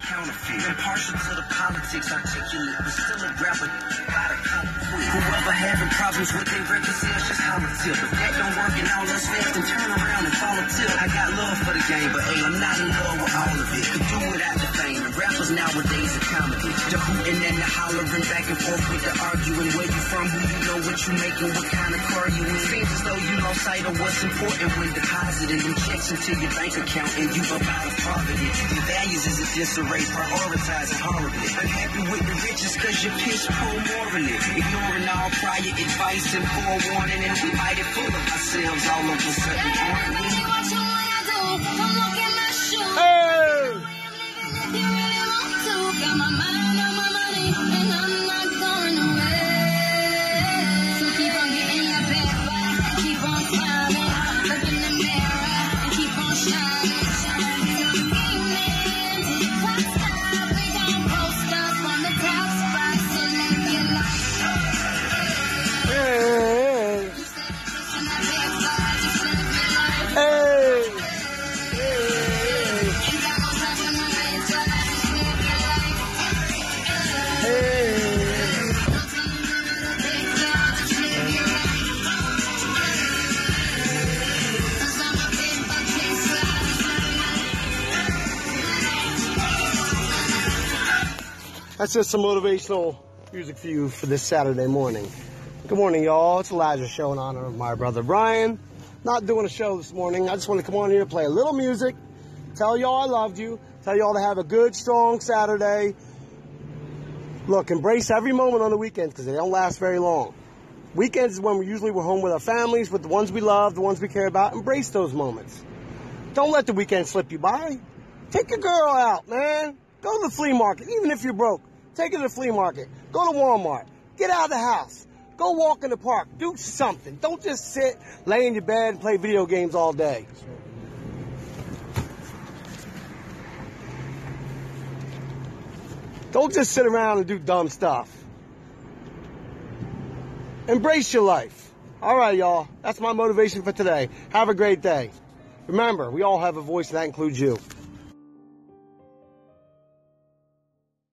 Counterfeit, impartial to the politics, articulate, but still a rapper by the comic Whoever having problems with their records, it's just it tip. If that don't work and all else fast, then turn around and follow tip. I got love for the game, but hey, I'm not in love with all of it. Do without nowadays are comedy. The hooting and the hollering back and forth with the arguing. Where you from, who you know, what you making, what kind of car you in. Seems as though you lost sight of what's important when depositing them checks into your bank account and you up out of poverty. Your values is a disarray, prioritizing horribly. Unhappy with the riches cause you piss poor morally. Ignoring all prior advice and forewarning and we mighty full of ourselves all of a sudden, That's just some motivational music for you for this Saturday morning. Good morning, y'all. It's Elijah Show in honor of my brother Brian. Not doing a show this morning. I just want to come on here, play a little music, tell y'all I loved you, tell y'all to have a good, strong Saturday. Look, embrace every moment on the weekends because they don't last very long. Weekends is when we usually we're home with our families, with the ones we love, the ones we care about. Embrace those moments. Don't let the weekend slip you by. Take your girl out, man. Go to the flea market, even if you're broke. Take it to the flea market. Go to Walmart. Get out of the house. Go walk in the park. Do something. Don't just sit, lay in your bed, and play video games all day. Don't just sit around and do dumb stuff. Embrace your life. All right, y'all. That's my motivation for today. Have a great day. Remember, we all have a voice, and that includes you.